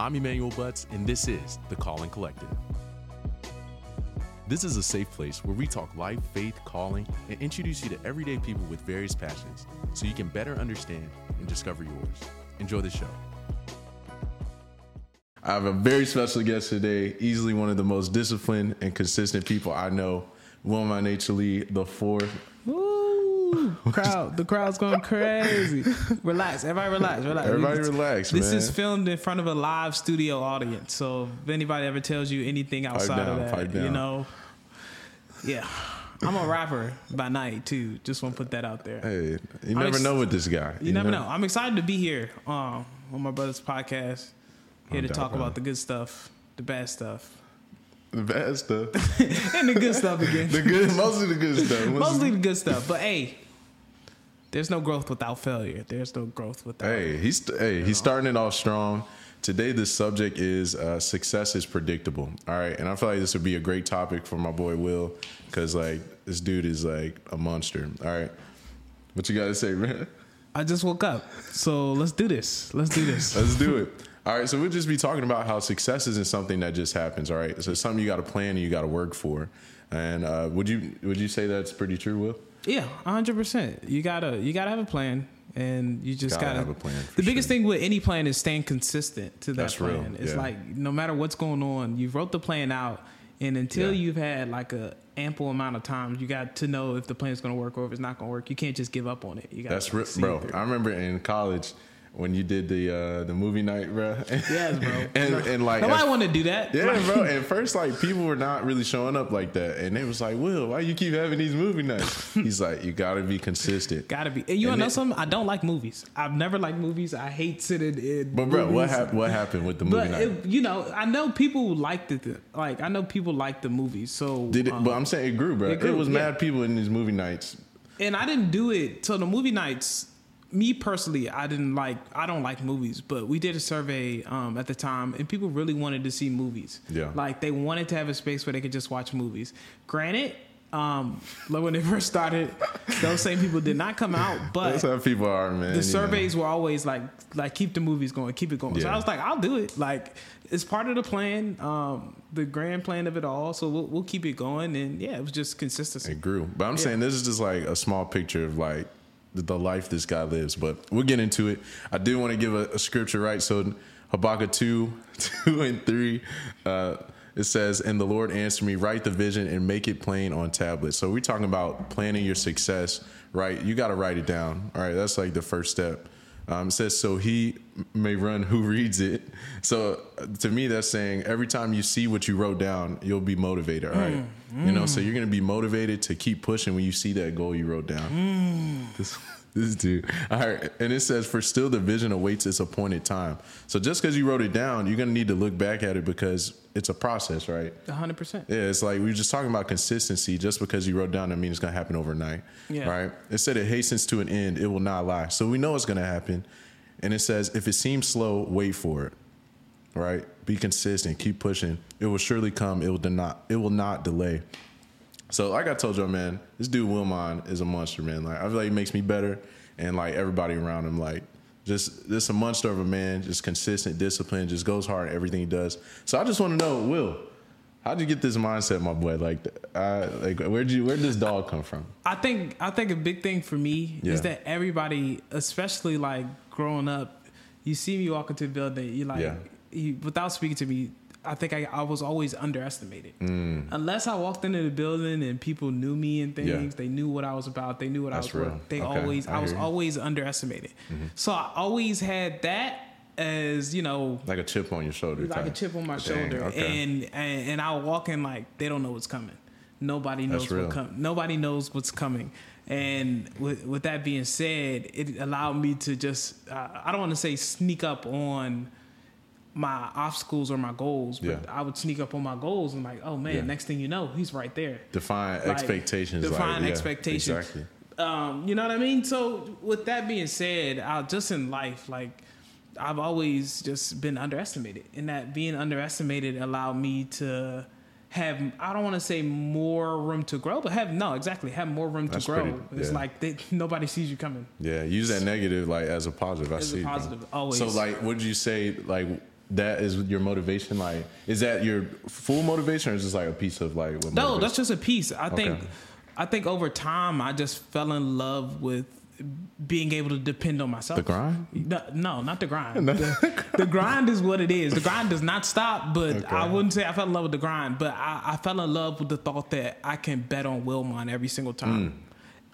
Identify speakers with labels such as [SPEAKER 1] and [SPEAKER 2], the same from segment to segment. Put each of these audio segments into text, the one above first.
[SPEAKER 1] I'm Emmanuel Butts, and this is The Calling Collective. This is a safe place where we talk life, faith, calling, and introduce you to everyday people with various passions so you can better understand and discover yours. Enjoy the show. I have a very special guest today, easily one of the most disciplined and consistent people I know, Wilmon Nature Lee the fourth.
[SPEAKER 2] Woo! Crowd, the crowd's going crazy. relax, everybody, relax, relax.
[SPEAKER 1] Everybody relax,
[SPEAKER 2] This
[SPEAKER 1] man.
[SPEAKER 2] is filmed in front of a live studio audience, so if anybody ever tells you anything outside
[SPEAKER 1] down,
[SPEAKER 2] of that, you know, yeah, I'm a rapper by night too. Just want to put that out there.
[SPEAKER 1] Hey, you never
[SPEAKER 2] ex-
[SPEAKER 1] know with this guy.
[SPEAKER 2] You, never know. I'm excited to be here um, on my brother's podcast. Here
[SPEAKER 1] No
[SPEAKER 2] to talk about the good stuff, the bad stuff,
[SPEAKER 1] The bad stuff.
[SPEAKER 2] and the good stuff again.
[SPEAKER 1] the good, mostly the good stuff.
[SPEAKER 2] Mostly the good stuff, but hey, there's no growth without failure. There's no growth without.
[SPEAKER 1] Hey, he's hey, he's starting it off strong. Today, the subject is uh, success is predictable. All right, and I feel like this would be a great topic for my boy Will, because like this dude is like a monster. All right, what you got to say, man?
[SPEAKER 2] I just woke up, so let's do this. Let's do this.
[SPEAKER 1] Let's do it. All right, so we'll just be talking about how success isn't something that just happens. All right, so it's something you got to plan and you got to work for. And uh, would you would you say that's pretty true, Will?
[SPEAKER 2] Yeah, hundred percent. You gotta you gotta have a plan, and you just
[SPEAKER 1] Gotta
[SPEAKER 2] gotta,
[SPEAKER 1] have a plan,
[SPEAKER 2] The biggest thing with any plan is staying consistent to that
[SPEAKER 1] That's real,
[SPEAKER 2] plan. It's
[SPEAKER 1] yeah.
[SPEAKER 2] like no matter what's going on, you wrote the plan out, and until
[SPEAKER 1] Yeah.
[SPEAKER 2] you've had like a ample amount of time, you got to know if the plan is going to work or if it's not going to work. You can't just give up on it. You got
[SPEAKER 1] That's real, bro. I remember in college when you did the uh, the movie night, bro.
[SPEAKER 2] Yes, bro.
[SPEAKER 1] and and like
[SPEAKER 2] Nobody want to do that.
[SPEAKER 1] Yeah,
[SPEAKER 2] Like-
[SPEAKER 1] bro. At first, like people were not really showing up like that, and they was like, "Will, why you keep having these movie nights?" He's like, "You got to be consistent."
[SPEAKER 2] Gotta be. And you
[SPEAKER 1] And
[SPEAKER 2] wanna know something? I don't like movies. I've never liked movies. I hate sitting in.
[SPEAKER 1] But bro, what hap- what happened with the movie
[SPEAKER 2] But
[SPEAKER 1] night?
[SPEAKER 2] it, you know, I know people liked it. Like I know people liked the movies. So
[SPEAKER 1] Did it?
[SPEAKER 2] um,
[SPEAKER 1] but I'm saying it grew, bro.
[SPEAKER 2] it
[SPEAKER 1] It, was
[SPEAKER 2] yeah.
[SPEAKER 1] mad people in these movie nights.
[SPEAKER 2] and I didn't do it. till the movie nights. Me personally, I didn't like. I don't like movies, but we did a survey um, at the time, and people really wanted to see movies.
[SPEAKER 1] Yeah.
[SPEAKER 2] like they wanted to have a space where they could just watch movies. Granted, um, like when they first started, those same people did not come out, but
[SPEAKER 1] That's how people are, man.
[SPEAKER 2] the surveys were always like like keep the movies going keep it going so i was like i'll do it like it's part of the plan um the grand plan of it all so we'll, we'll keep it going and yeah it was just consistency
[SPEAKER 1] It grew. But I'm saying this is just like a small picture of like the, life this guy lives. But we'll get into it. I do want to give a, a scripture, right? So Habakkuk 2, 2 and 3, uh, it says, And the Lord answered me, write the vision and make it plain on tablets. So we're talking about planning your success, right? You got to write it down. All right. That's like the first step. Um, it says, so he may run who reads it. So to me, that's saying every time you see what you wrote down, you'll be motivated, all right? Mm, you know, mm. so you're going to be motivated to keep pushing when you see that goal you wrote down. Mm. This, this dude. All right. And it says, for still the vision awaits its appointed time. So just because you wrote it down, you're going to need to look back at it because it's a process, right?
[SPEAKER 2] 100%
[SPEAKER 1] Yeah, it's like we were just talking about consistency. Just because you wrote down, that mean, it's gonna happen overnight,
[SPEAKER 2] Yeah.
[SPEAKER 1] right? It said it hastens to an end; it will not lie. So we know it's gonna happen. And it says, if it seems slow, wait for it. Right? Be consistent. Keep pushing. It will surely come. It will not. It will not delay. So, like I told you, man, this dude Wilmon is a monster, man. Like I feel like he makes me better, and like everybody around him, like just just a monster of a man, just consistent, disciplined, just goes hard at everything he does. So I just want to know, Will, how'd you get this mindset, my boy? Like, uh, like where'd you where'd this dog come from?
[SPEAKER 2] i think i think a big thing for me
[SPEAKER 1] Yeah.
[SPEAKER 2] is that everybody especially like growing up you see me walk into the building you like
[SPEAKER 1] Yeah.
[SPEAKER 2] you, without speaking to me I think I, I was always underestimated. Unless I walked into the building and people knew me and things,
[SPEAKER 1] Mm. Yeah.
[SPEAKER 2] they knew what I was about, they knew what
[SPEAKER 1] That's
[SPEAKER 2] I was
[SPEAKER 1] real.
[SPEAKER 2] They
[SPEAKER 1] Okay,
[SPEAKER 2] always,
[SPEAKER 1] I
[SPEAKER 2] I, was
[SPEAKER 1] you. Mm-hmm.
[SPEAKER 2] always underestimated. So I always had that as you know,
[SPEAKER 1] Like a chip on your shoulder.
[SPEAKER 2] like a chip on my
[SPEAKER 1] Dang,
[SPEAKER 2] shoulder,
[SPEAKER 1] okay.
[SPEAKER 2] and, and and I walk in like they don't know what's coming. Nobody knows
[SPEAKER 1] That's real.
[SPEAKER 2] what com- Nobody knows what's coming. And with with that being said, it allowed me to just uh, I don't want to say sneak up on my obstacles or my goals, but
[SPEAKER 1] Yeah.
[SPEAKER 2] I would sneak up on my goals and like, oh man,
[SPEAKER 1] Yeah.
[SPEAKER 2] next thing you know, he's right there.
[SPEAKER 1] define
[SPEAKER 2] Like,
[SPEAKER 1] expectations. like,
[SPEAKER 2] Define
[SPEAKER 1] yeah,
[SPEAKER 2] expectations.
[SPEAKER 1] Exactly.
[SPEAKER 2] Um, you know what I mean? So with that being said, I just in life, like I've always just been underestimated, and that being underestimated allowed me to have I don't want to say more room to grow, but have no exactly have more room
[SPEAKER 1] That's
[SPEAKER 2] to grow.
[SPEAKER 1] pretty-
[SPEAKER 2] It's
[SPEAKER 1] yeah.
[SPEAKER 2] like they, nobody sees you coming.
[SPEAKER 1] Yeah, use that negative like as a positive. I
[SPEAKER 2] As a
[SPEAKER 1] see. bro.
[SPEAKER 2] positive, always.
[SPEAKER 1] So like, what did you say? Like, that is your motivation? Like, is that your full motivation, or is this like a piece of like? What
[SPEAKER 2] No,
[SPEAKER 1] motivates-
[SPEAKER 2] that's just a piece. I think I think over time I just fell in love with being able to depend on myself.
[SPEAKER 1] the grind.
[SPEAKER 2] No, no, not the grind. the, the grind is what it is. The grind does not stop, but
[SPEAKER 1] Okay.
[SPEAKER 2] I wouldn't say I fell in love with the grind, but I, I fell in love with the thought that I can bet on Wilmon every single time.
[SPEAKER 1] Mm.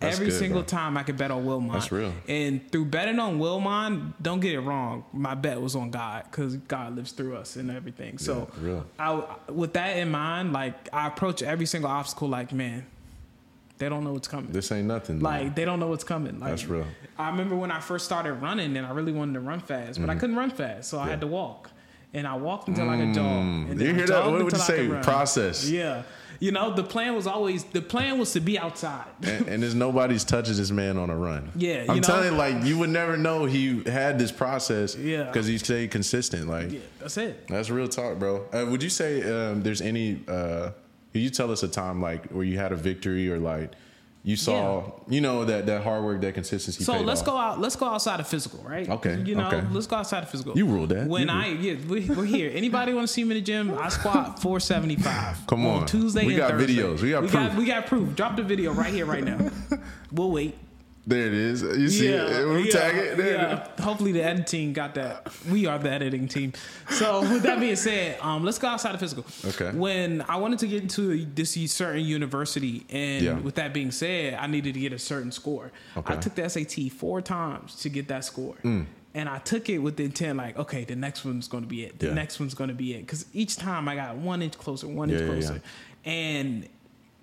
[SPEAKER 1] That's
[SPEAKER 2] Every
[SPEAKER 1] good,
[SPEAKER 2] single
[SPEAKER 1] bro.
[SPEAKER 2] time I could bet on Wilmon.
[SPEAKER 1] That's real.
[SPEAKER 2] And through betting on Wilmon, don't get it wrong. My bet was on God because God lives through us and everything. So,
[SPEAKER 1] Yeah, real.
[SPEAKER 2] I, with that in mind, like I approach every single obstacle like, man, they don't know what's coming.
[SPEAKER 1] This ain't nothing.
[SPEAKER 2] Like they don't know what's coming. Like,
[SPEAKER 1] That's real.
[SPEAKER 2] I remember when I first started running, and I really wanted to run fast, but I mm-hmm. couldn't run fast, so I had to walk. And I walked until I could jog. Mm. And
[SPEAKER 1] You hear that? What would you
[SPEAKER 2] I
[SPEAKER 1] say? Process.
[SPEAKER 2] Yeah, you know the plan was always the plan was to be outside.
[SPEAKER 1] and, and there's nobody's touching this man on a run.
[SPEAKER 2] Yeah, you
[SPEAKER 1] I'm
[SPEAKER 2] know?
[SPEAKER 1] telling you, like you would never know he had this process.
[SPEAKER 2] Yeah.
[SPEAKER 1] because he stayed consistent. Like
[SPEAKER 2] Yeah, that's it.
[SPEAKER 1] that's real talk, bro. Uh, would you say um, there's any? Uh, could you tell us a time like where you had a victory or like you saw, you know, that that hard work, that consistency.
[SPEAKER 2] So let's
[SPEAKER 1] off?
[SPEAKER 2] go out. Let's go outside of physical, right?
[SPEAKER 1] Okay,
[SPEAKER 2] You know,
[SPEAKER 1] okay.
[SPEAKER 2] let's go outside of physical.
[SPEAKER 1] You ruled that.
[SPEAKER 2] When
[SPEAKER 1] You
[SPEAKER 2] I yeah, we, we're here. Anybody want to see me in the gym? I squat 475.
[SPEAKER 1] Come on.
[SPEAKER 2] Tuesday.
[SPEAKER 1] We got
[SPEAKER 2] Thursday.
[SPEAKER 1] videos. We got
[SPEAKER 2] we
[SPEAKER 1] proof.
[SPEAKER 2] Got, we got proof. Drop the video right here, right now. We'll wait.
[SPEAKER 1] There it is. You see
[SPEAKER 2] yeah,
[SPEAKER 1] it? We
[SPEAKER 2] yeah,
[SPEAKER 1] tag it. There it
[SPEAKER 2] yeah. Hopefully the editing team got that. We are the editing team. So with that being said, um, let's go outside of physical.
[SPEAKER 1] Okay.
[SPEAKER 2] When I wanted to get into this certain university, and
[SPEAKER 1] Yeah.
[SPEAKER 2] with that being said, I needed to get a certain score.
[SPEAKER 1] Okay.
[SPEAKER 2] I took the SAT four times to get that score.
[SPEAKER 1] Mm.
[SPEAKER 2] And I took it with the intent, like, okay, the next one's going to be it. The next one's going to be it. Because each time I got one inch closer, one inch closer. And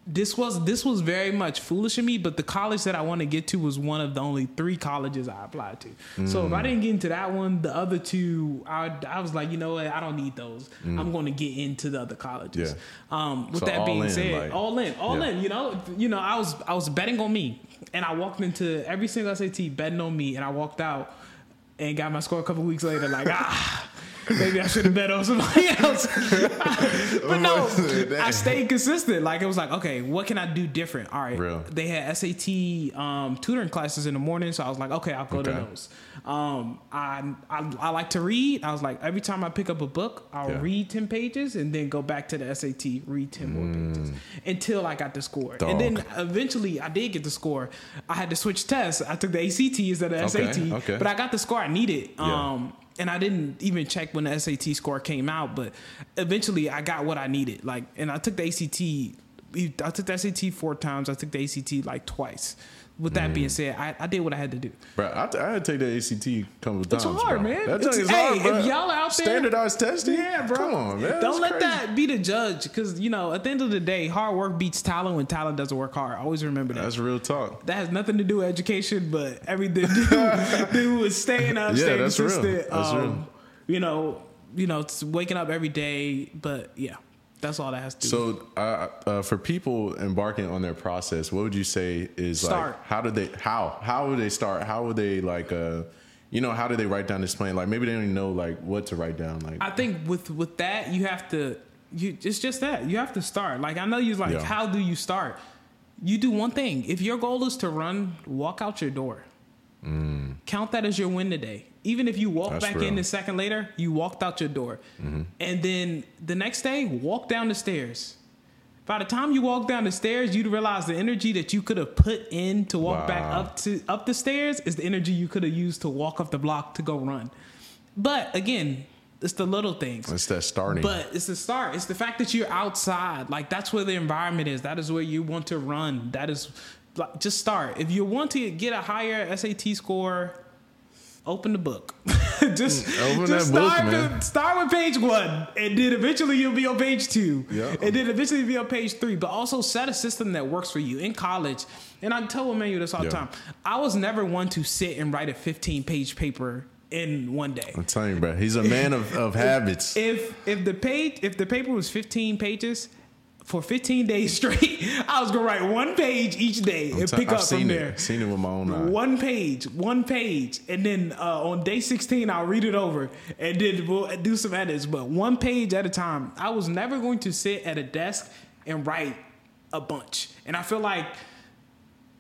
[SPEAKER 2] this was this was very much foolish of me, but the college that I want to get to was one of the only three colleges I applied to. So
[SPEAKER 1] Mm.
[SPEAKER 2] if I didn't get into that one, the other two, I, I was like, you know what, I don't need those. I'm going to get into the other colleges.
[SPEAKER 1] Mm. Yeah.
[SPEAKER 2] Um, with
[SPEAKER 1] So
[SPEAKER 2] that being
[SPEAKER 1] in,
[SPEAKER 2] said,
[SPEAKER 1] like-
[SPEAKER 2] all in, all
[SPEAKER 1] Yeah.
[SPEAKER 2] in. You know, you know, I was I was betting on me, and I walked into every single SAT betting on me, and I walked out and got my score a couple weeks later, like ah. Maybe I should have bet on somebody else. but no, I stayed consistent. Like it was like, okay, what can I do different? All right.
[SPEAKER 1] Real.
[SPEAKER 2] They had SAT um, tutoring classes in the morning, so I was like, okay, I'll go to those. Um, I, I I like to read. I was like, every time I pick up a book, I'll
[SPEAKER 1] Yeah.
[SPEAKER 2] read ten pages and then go back to the SAT, read ten more pages until I got the score.
[SPEAKER 1] Dog.
[SPEAKER 2] And then eventually, I did get the score. I had to switch tests. I took the ACT instead of the
[SPEAKER 1] Okay,
[SPEAKER 2] SAT,
[SPEAKER 1] okay.
[SPEAKER 2] but I got the score I needed.
[SPEAKER 1] Yeah.
[SPEAKER 2] Um, and I didn't even check when the SAT score came out, but eventually I got what I needed. Like, and I took the ACT. I took the SAT four times. I took the ACT like twice. With that
[SPEAKER 1] Mm.
[SPEAKER 2] being said, I, I did what I had to do.
[SPEAKER 1] Bro, I, I had to take the ACT couple
[SPEAKER 2] It's
[SPEAKER 1] times.
[SPEAKER 2] hard,
[SPEAKER 1] bro.
[SPEAKER 2] man.
[SPEAKER 1] That
[SPEAKER 2] It's-
[SPEAKER 1] is
[SPEAKER 2] hey,
[SPEAKER 1] bro.
[SPEAKER 2] if y'all out there-
[SPEAKER 1] standardized testing,
[SPEAKER 2] Yeah, bro.
[SPEAKER 1] Come on, man.
[SPEAKER 2] Don't let
[SPEAKER 1] crazy.
[SPEAKER 2] that be the judge, because you know at the end of the day, hard work beats talent when talent doesn't work hard. Always remember that.
[SPEAKER 1] That's real talk.
[SPEAKER 2] that has nothing to do with education, but everything to do, with staying up,
[SPEAKER 1] Yeah,
[SPEAKER 2] staying
[SPEAKER 1] that's real. That's
[SPEAKER 2] um,
[SPEAKER 1] real.
[SPEAKER 2] You know, you know, it's waking up every day. But yeah, that's all that has to do.
[SPEAKER 1] So, uh, uh, for people embarking on their process, what would you say is
[SPEAKER 2] Start.
[SPEAKER 1] like? How do they? How? How would they start? How would they like? Uh, you know, how do they write down this plan? Like maybe they don't even know like what to write down. Like,
[SPEAKER 2] I think with with that you have to you it's just that you have to start. Like I know you're like,
[SPEAKER 1] Yeah.
[SPEAKER 2] how do you start? You do one thing. If your goal is to run, walk out your door. Count that as your win today. Even if you walk.
[SPEAKER 1] That's
[SPEAKER 2] back
[SPEAKER 1] real. Mm-hmm.
[SPEAKER 2] in a second later, you walked out your door. And then the next day, walk down the stairs. By the time you walk down the stairs, you'd realize the energy that you could have put in to walk back up to up the stairs is the energy you could have used to walk up the block to go run. But again, it's the little things.
[SPEAKER 1] it's that starting.
[SPEAKER 2] But it's the start. It's the fact that you're outside. Like that's where the environment is. That is where you want to run. That is like just start. If you want to get a higher SAT score, open the book. just mm,
[SPEAKER 1] Open
[SPEAKER 2] just
[SPEAKER 1] that book,
[SPEAKER 2] start,
[SPEAKER 1] man.
[SPEAKER 2] with- start with page one, and then eventually you'll be on page two,
[SPEAKER 1] Yeah.
[SPEAKER 2] and then eventually you'll be on page three. But also set a system that works for you in college. And I tell Emmanuel this all
[SPEAKER 1] Yeah.
[SPEAKER 2] the time. I was never one to sit and write a 15 page paper in one day
[SPEAKER 1] I'm telling you, bro, he's a man of, of habits.
[SPEAKER 2] if if the page if the paper was 15 pages for 15 days straight i was gonna write one page each day and
[SPEAKER 1] I've
[SPEAKER 2] pick up
[SPEAKER 1] seen
[SPEAKER 2] from
[SPEAKER 1] it.
[SPEAKER 2] there
[SPEAKER 1] Seen it with my own eye.
[SPEAKER 2] one page one page and then uh, on day 16 i'll read it over and then we'll do some edits but one page at a time i was never going to sit at a desk and write a bunch and i feel like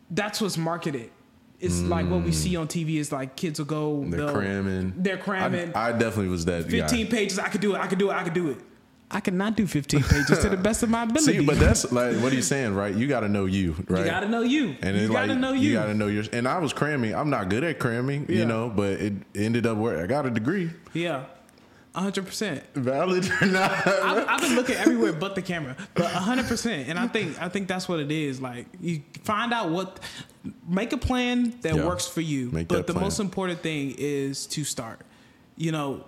[SPEAKER 2] that's what's marketed it's like what we see on TV is like kids will go,
[SPEAKER 1] They're cramming.
[SPEAKER 2] they're cramming.
[SPEAKER 1] I, I definitely was that guy.
[SPEAKER 2] 15 pages. I could do it. I could do it. I could do it. I cannot do 15 pages to the best of my ability.
[SPEAKER 1] See, but that's like what he's saying, right? You got to know you, right?
[SPEAKER 2] you gotta know you.
[SPEAKER 1] and
[SPEAKER 2] you gotta
[SPEAKER 1] like
[SPEAKER 2] know you.
[SPEAKER 1] you got to know your. And I was cramming. I'm not good at cramming,
[SPEAKER 2] Yeah.
[SPEAKER 1] you know, but it ended up where I got a degree.
[SPEAKER 2] yeah, 100. percent
[SPEAKER 1] Valid or not?
[SPEAKER 2] I've, I've been looking everywhere but the camera, but 100. percent And I think I think that's what it is. Like you find out what, make a plan that
[SPEAKER 1] Yeah.
[SPEAKER 2] works for you.
[SPEAKER 1] Make
[SPEAKER 2] but the
[SPEAKER 1] plan.
[SPEAKER 2] most important thing is to start. You know,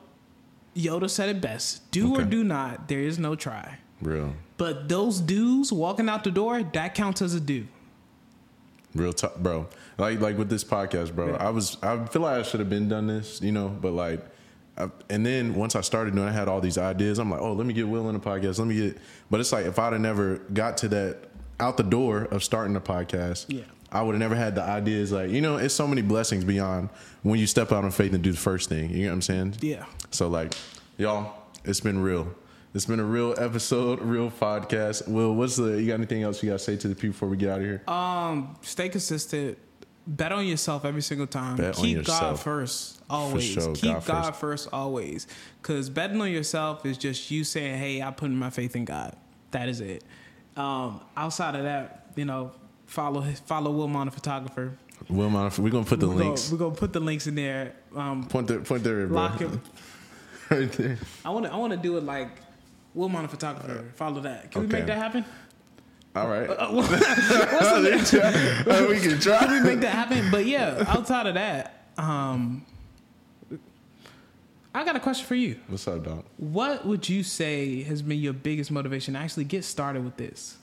[SPEAKER 2] Yoda said it best: do or do not. There is no try.
[SPEAKER 1] Real,
[SPEAKER 2] But those dudes walking out the door, that counts as a do.
[SPEAKER 1] real talk, bro. Like like with this podcast, bro. I was I feel like I should have been done this, you know, but like. I, and then once I started doing, I had all these ideas. I'm like, oh, let me get Will in the podcast. Let me get, but it's like if I'd have never got to that out the door of starting the podcast,
[SPEAKER 2] Yeah.
[SPEAKER 1] I would have never had the ideas. Like, you know, it's so many blessings beyond when you step out on faith and do the first thing. You know what I'm saying?
[SPEAKER 2] Yeah.
[SPEAKER 1] So like, y'all, it's been real. It's been a real episode, real podcast. Will, what's the? You got anything else you got to say to the people before we get out of here?
[SPEAKER 2] Um, stay consistent. Bet on yourself every single time.
[SPEAKER 1] Bet on
[SPEAKER 2] Keep God first, always.
[SPEAKER 1] sure,
[SPEAKER 2] Keep
[SPEAKER 1] God
[SPEAKER 2] God,
[SPEAKER 1] first.
[SPEAKER 2] first. always. Because betting on yourself is just you saying, "Hey, I put my faith in God." That is it. Um, outside of that, you know, follow follow Will Mon, the photographer.
[SPEAKER 1] Will, Mon- we're gonna put the
[SPEAKER 2] we're
[SPEAKER 1] links.
[SPEAKER 2] Gonna, we're gonna put the links in there. Um,
[SPEAKER 1] Point there, point there, bro.
[SPEAKER 2] lock him.
[SPEAKER 1] right there.
[SPEAKER 2] I want to. I want to do it like Will Mon, the photographer. Follow that. Can we make that happen?
[SPEAKER 1] All right.
[SPEAKER 2] Uh, what's the-
[SPEAKER 1] Uh, we can try.
[SPEAKER 2] Can we make that happen? But yeah, outside of that, um, I got a question for you.
[SPEAKER 1] What's up, dog?
[SPEAKER 2] What would you say has been your biggest motivation to actually get started with this?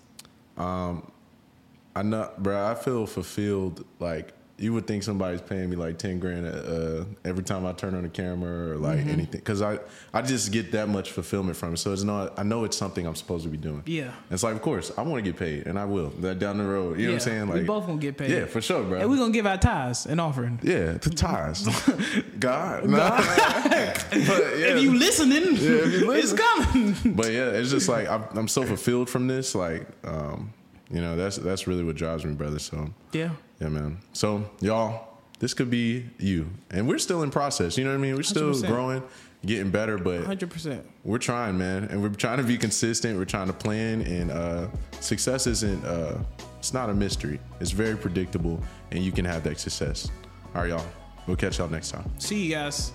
[SPEAKER 1] I know, bro. I feel fulfilled. Like you would think somebody's paying me like ten grand uh, every time I turn on the camera or like
[SPEAKER 2] Mm-hmm.
[SPEAKER 1] anything, because I I just get that much fulfillment from it. So it's not. I know it's something I'm supposed to be doing.
[SPEAKER 2] Yeah.
[SPEAKER 1] It's like, of course, I want to get paid, and I will. That down the road, you know what I'm
[SPEAKER 2] Yeah,
[SPEAKER 1] saying?
[SPEAKER 2] we both gonna get paid.
[SPEAKER 1] Yeah, for sure, bro.
[SPEAKER 2] And we're gonna give our tithes and offering.
[SPEAKER 1] yeah, the ties. God, Nah. but yeah.
[SPEAKER 2] If you listening,
[SPEAKER 1] if you
[SPEAKER 2] it's coming.
[SPEAKER 1] but yeah, it's just like I'm, I'm so fulfilled from this. Like, um, you know, that's that's really what drives me, brother. So
[SPEAKER 2] yeah.
[SPEAKER 1] yeah, man. So y'all, this could be you, and we're still in process. You know what I mean? We're still
[SPEAKER 2] 100%.
[SPEAKER 1] growing, getting better, but
[SPEAKER 2] Hundred percent.
[SPEAKER 1] we're trying, man, and we're trying to be consistent. We're trying to plan, and uh, success isn't. Uh, it's not a mystery. It's very predictable, and you can have that success. All right, y'all. We'll catch y'all next time.
[SPEAKER 2] See you guys.